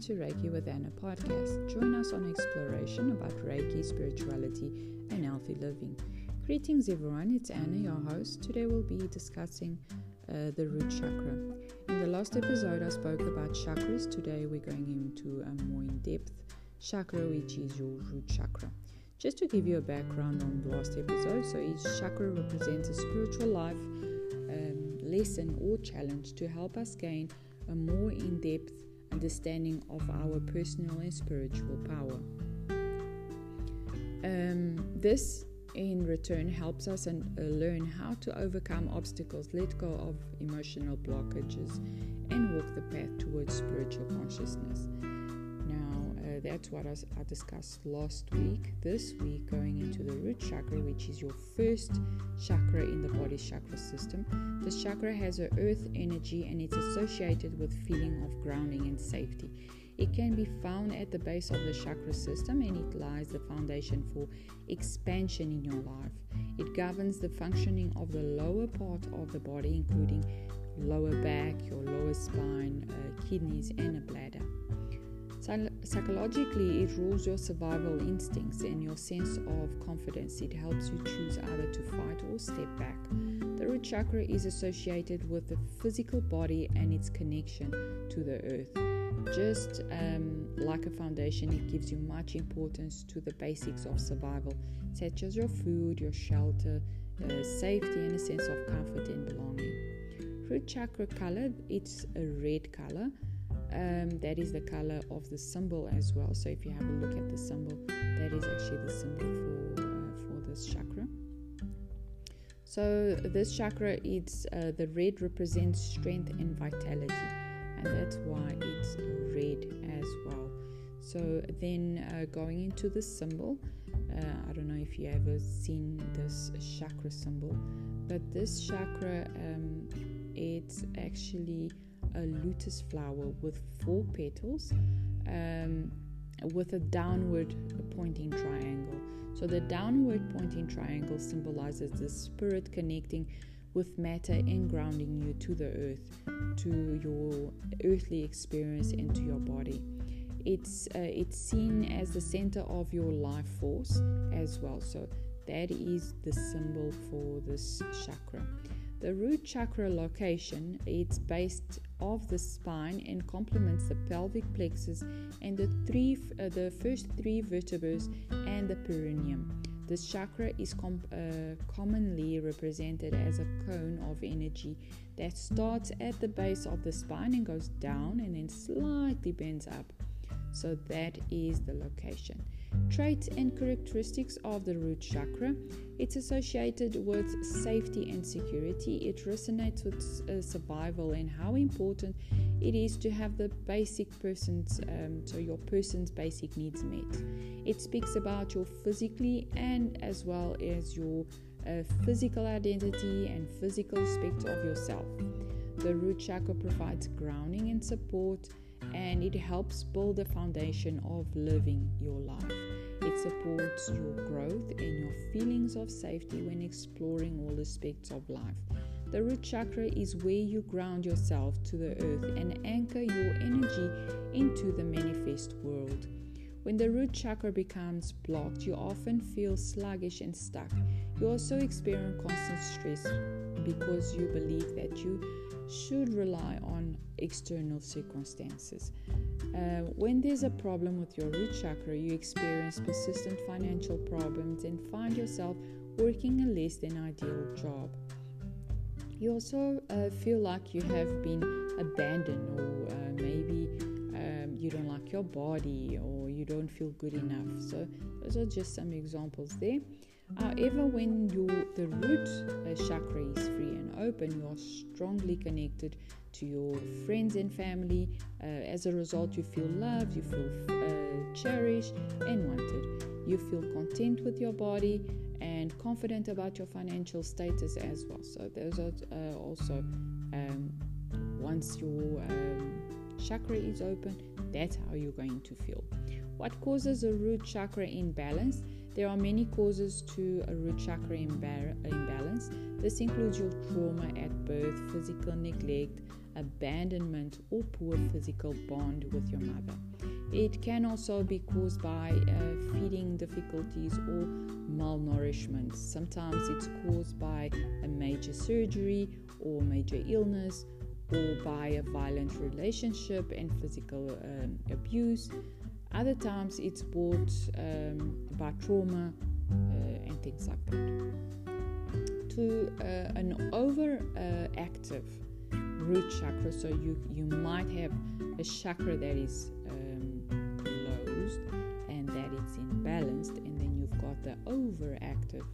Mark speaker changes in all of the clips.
Speaker 1: listening to Reiki with Anna podcast. Join us on exploration about Reiki, spirituality, and healthy living. Greetings, everyone. It's Anna, your host. Today we'll be discussing uh, the root chakra. In the last episode, I spoke about chakras. Today we're going into a more in depth chakra, which is your root chakra. Just to give you a background on the last episode, so each chakra represents a spiritual life um, lesson or challenge to help us gain a more in depth understanding of our personal and spiritual power. Um, this, in return, helps us and uh, learn how to overcome obstacles, let go of emotional blockages, and walk the path towards spiritual consciousness that's what I, discussed last week. This week, going into the root chakra, which is your first chakra in the body chakra system. This chakra has an earth energy and it's associated with feeling of grounding and safety. It can be found at the base of the chakra system and it lies the foundation for expansion in your life. It governs the functioning of the lower part of the body, including lower back, your lower spine, uh, kidneys, and a bladder. Psychologically, it rules your survival instincts and your sense of confidence. It helps you choose either to fight or step back. The root chakra is associated with the physical body and its connection to the earth. Just um, like a foundation, it gives you much importance to the basics of survival, such as your food, your shelter, uh, safety, and a sense of comfort and belonging. Root chakra color, it's a red color um, that is the color of the symbol as well. So if you have a look at the symbol, that is actually the symbol for uh, for this chakra. So this chakra, it's uh, the red represents strength and vitality, and that's why it's red as well. So then uh, going into the symbol, uh, I don't know if you ever seen this chakra symbol, but this chakra, um, it's actually a lotus flower with four petals um, with a downward pointing triangle. So the downward pointing triangle symbolizes the spirit connecting with matter and grounding you to the earth, to your earthly experience and to your body. It's uh, it's seen as the center of your life force as well. So that is the symbol for this chakra. The root chakra location, it's based of the spine and complements the pelvic plexus and the three uh, the first three vertebrae and the perineum. This chakra is com- uh, commonly represented as a cone of energy that starts at the base of the spine and goes down and then slightly bends up. So that is the location. Traits and characteristics of the root chakra. It's associated with safety and security. It resonates with uh, survival and how important it is to have the basic person's, um, so your person's basic needs met. It speaks about your physically and as well as your uh, physical identity and physical aspect of yourself. The root chakra provides grounding and support and it helps build the foundation of living your life. It supports your growth and your feelings of safety when exploring all aspects of life. The root chakra is where you ground yourself to the earth and anchor your energy into the manifest world. When the root chakra becomes blocked, you often feel sluggish and stuck. You also experience constant stress because you believe that you should rely on external circumstances. Uh, when there's a problem with your root chakra, you experience persistent financial problems and find yourself working a less than ideal job. You also uh, feel like you have been abandoned, or uh, maybe um, you don't like your body, or you don't feel good enough. So, those are just some examples there. However, when your the root uh, chakra is free and open, you are strongly connected to your friends and family. Uh, as a result, you feel loved, you feel uh, cherished and wanted. You feel content with your body and confident about your financial status as well. So, those are uh, also um, once your um, chakra is open, that's how you're going to feel. What causes a root chakra imbalance? There are many causes to a root chakra imbalance. This includes your trauma at birth, physical neglect, abandonment, or poor physical bond with your mother. It can also be caused by uh, feeding difficulties or malnourishment. Sometimes it's caused by a major surgery or major illness or by a violent relationship and physical um, abuse. Other times it's brought um, by trauma uh, and things like that. To uh, an overactive root chakra, so you, you might have a chakra that is um, closed and that it's imbalanced, and then you've got the overactive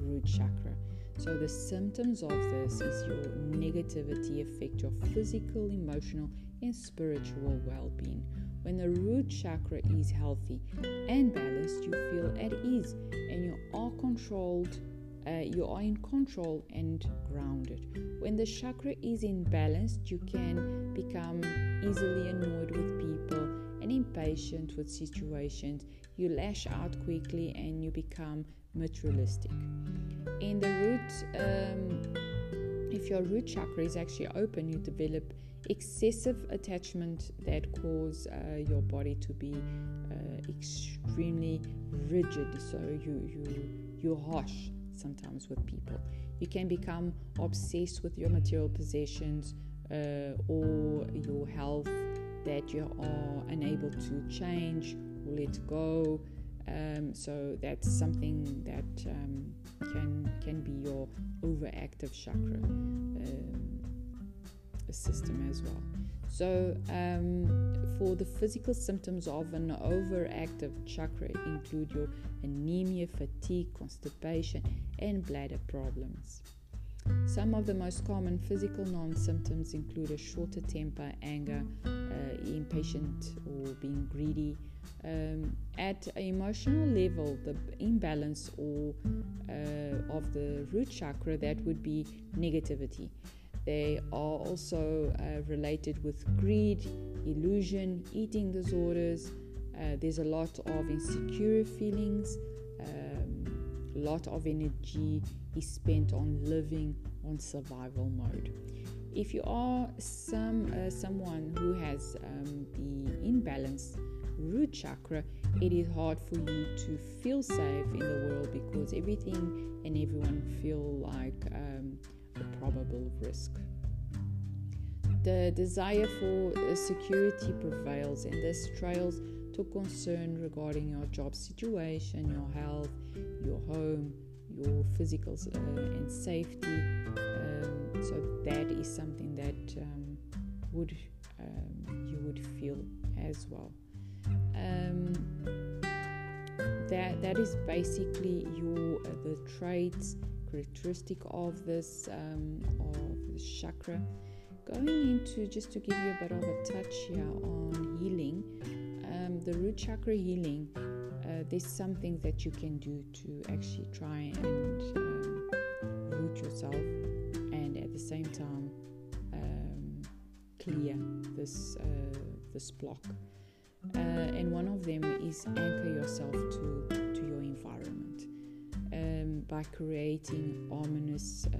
Speaker 1: root chakra. So the symptoms of this is your negativity affect your physical, emotional, and spiritual well-being. When the root chakra is healthy and balanced, you feel at ease and you are controlled. Uh, you are in control and grounded. When the chakra is imbalanced, you can become easily annoyed with people and impatient with situations. You lash out quickly and you become materialistic. In the root, um, if your root chakra is actually open, you develop excessive attachment that cause uh, your body to be uh, extremely rigid. So you you you're harsh sometimes with people. You can become obsessed with your material possessions uh, or your health that you are unable to change or let go. Um, so that's something that um, can can be your overactive chakra um, system as well. So um, for the physical symptoms of an overactive chakra include your anemia, fatigue, constipation, and bladder problems. Some of the most common physical non symptoms include a shorter temper, anger, uh, impatient, or being greedy. Um, at an emotional level, the imbalance or uh, of the root chakra that would be negativity. They are also uh, related with greed, illusion, eating disorders. Uh, there's a lot of insecure feelings. Um, a lot of energy is spent on living on survival mode. If you are some uh, someone who has um, the imbalance root chakra, it is hard for you to feel safe in the world because everything and everyone feel like um, probable risk. The desire for security prevails, and this trails to concern regarding your job situation, your health, your home, your physical uh, and safety. Um, so that is something that um, would um, you would feel as well. Um, that that is basically your uh, the traits characteristic of this um, of the chakra. Going into just to give you a bit of a touch here on healing, um, the root chakra healing uh, there's something that you can do to actually try and um, root yourself and at the same time um, clear this uh, this block. Uh, and one of them is anchor yourself to to your environment by creating harmonious uh,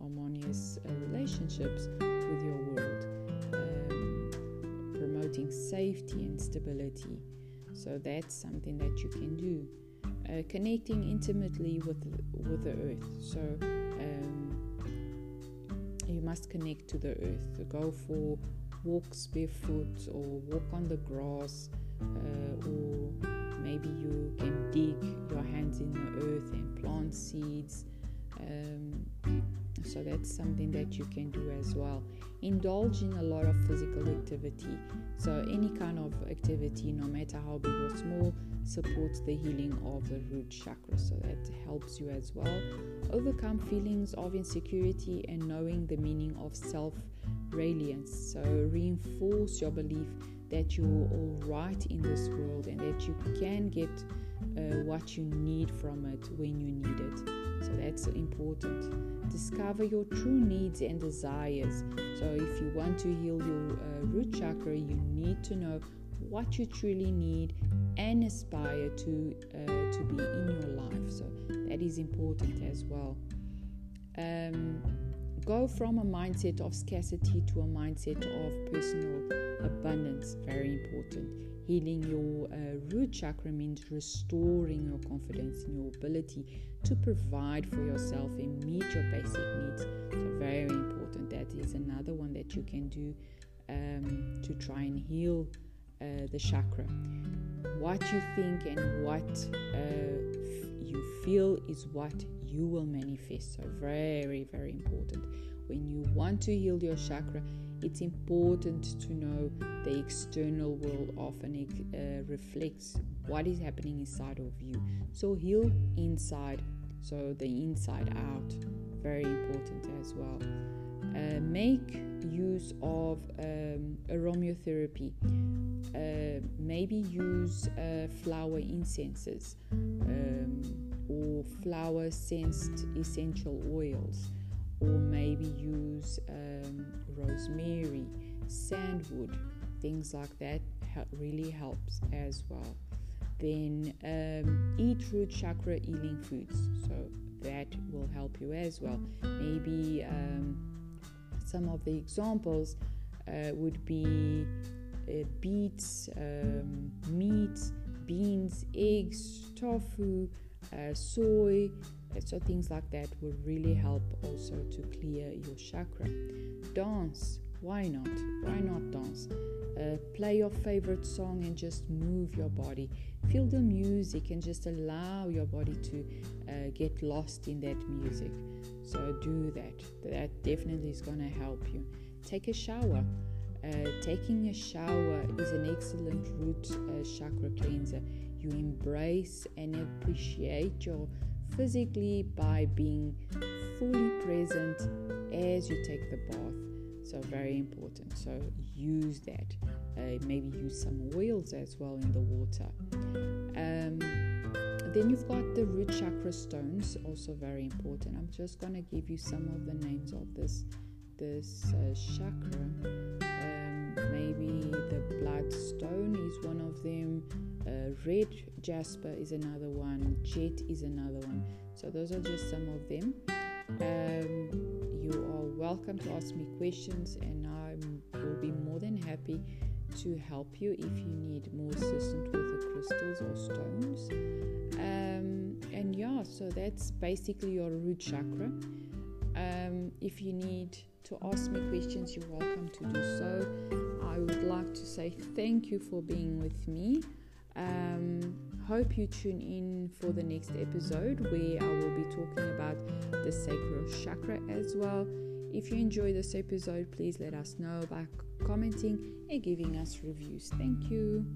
Speaker 1: harmonious uh, relationships with your world, um, promoting safety and stability so that's something that you can do. Uh, connecting intimately with with the earth. So um, you must connect to the earth. Go for walks barefoot or walk on the grass, uh, or maybe you can dig your hands in the earth and plant seeds. Um, so that's something that you can do as well. Indulge in a lot of physical activity. So any kind of activity no matter how big or small supports the healing of the root chakra. So that helps you as well. Overcome feelings of insecurity and knowing the meaning of self reliance so reinforce your belief that you're all right in this world and that you can get uh, what you need from it when you need it so that's important. Discover your true needs and desires. So if you want to heal your uh, root chakra, you need to know what you truly need and aspire to uh, to be in your life. So that is important as well. Um, go from a mindset of scarcity to a mindset of personal abundance. Very important. Healing your uh, root chakra means restoring your confidence in your ability to provide for yourself and meet your basic needs. So, very important. That is another one that you can do um, to try and heal uh, the chakra. What you think and what uh, you feel is what you will manifest. So, very, very important. When you want to heal your chakra, it's important to know the external world often uh, reflects what is happening inside of you. So, heal inside, so the inside out, very important as well. Uh, make use of um, aromatherapy. Uh, maybe use uh, flower incenses um, or flower sensed essential oils, or maybe use um, rosemary, sandalwood, things like that really helps as well. Then um, eat root chakra healing foods, so that will help you as well. Maybe um, some of the examples uh, would be uh, beets, um, meat, beans, eggs, tofu, uh, soy. Uh, so things like that will really help also to clear your chakra. Dance. Why not? Why not dance? Uh, play your favorite song and just move your body. Feel the music and just allow your body to uh, get lost in that music. So do that. That definitely is going to help you. Take a shower. Uh, taking a shower is an excellent root uh, chakra cleanser. You embrace and appreciate your physically by being fully present as you take the bath. So, very important. So, use that. Uh, maybe use some oils as well in the water. Um, then you've got the root chakra stones, also very important. I'm just going to give you some of the names of this this uh, chakra. Um, maybe the bloodstone is one of them. Uh, red jasper is another one. Jet is another one. So those are just some of them. Um, welcome to ask me questions, and I will be more than happy to help you if you need more assistance with the crystals or stones. Um, and yeah, so that's basically your root chakra. Um, if you need to ask me questions, you're welcome to do so. I would like to say thank you for being with me. Um, hope you tune in for the next episode where I will be talking about the sacral chakra as well. If you enjoyed this episode, please let us know by commenting and giving us reviews. Thank you.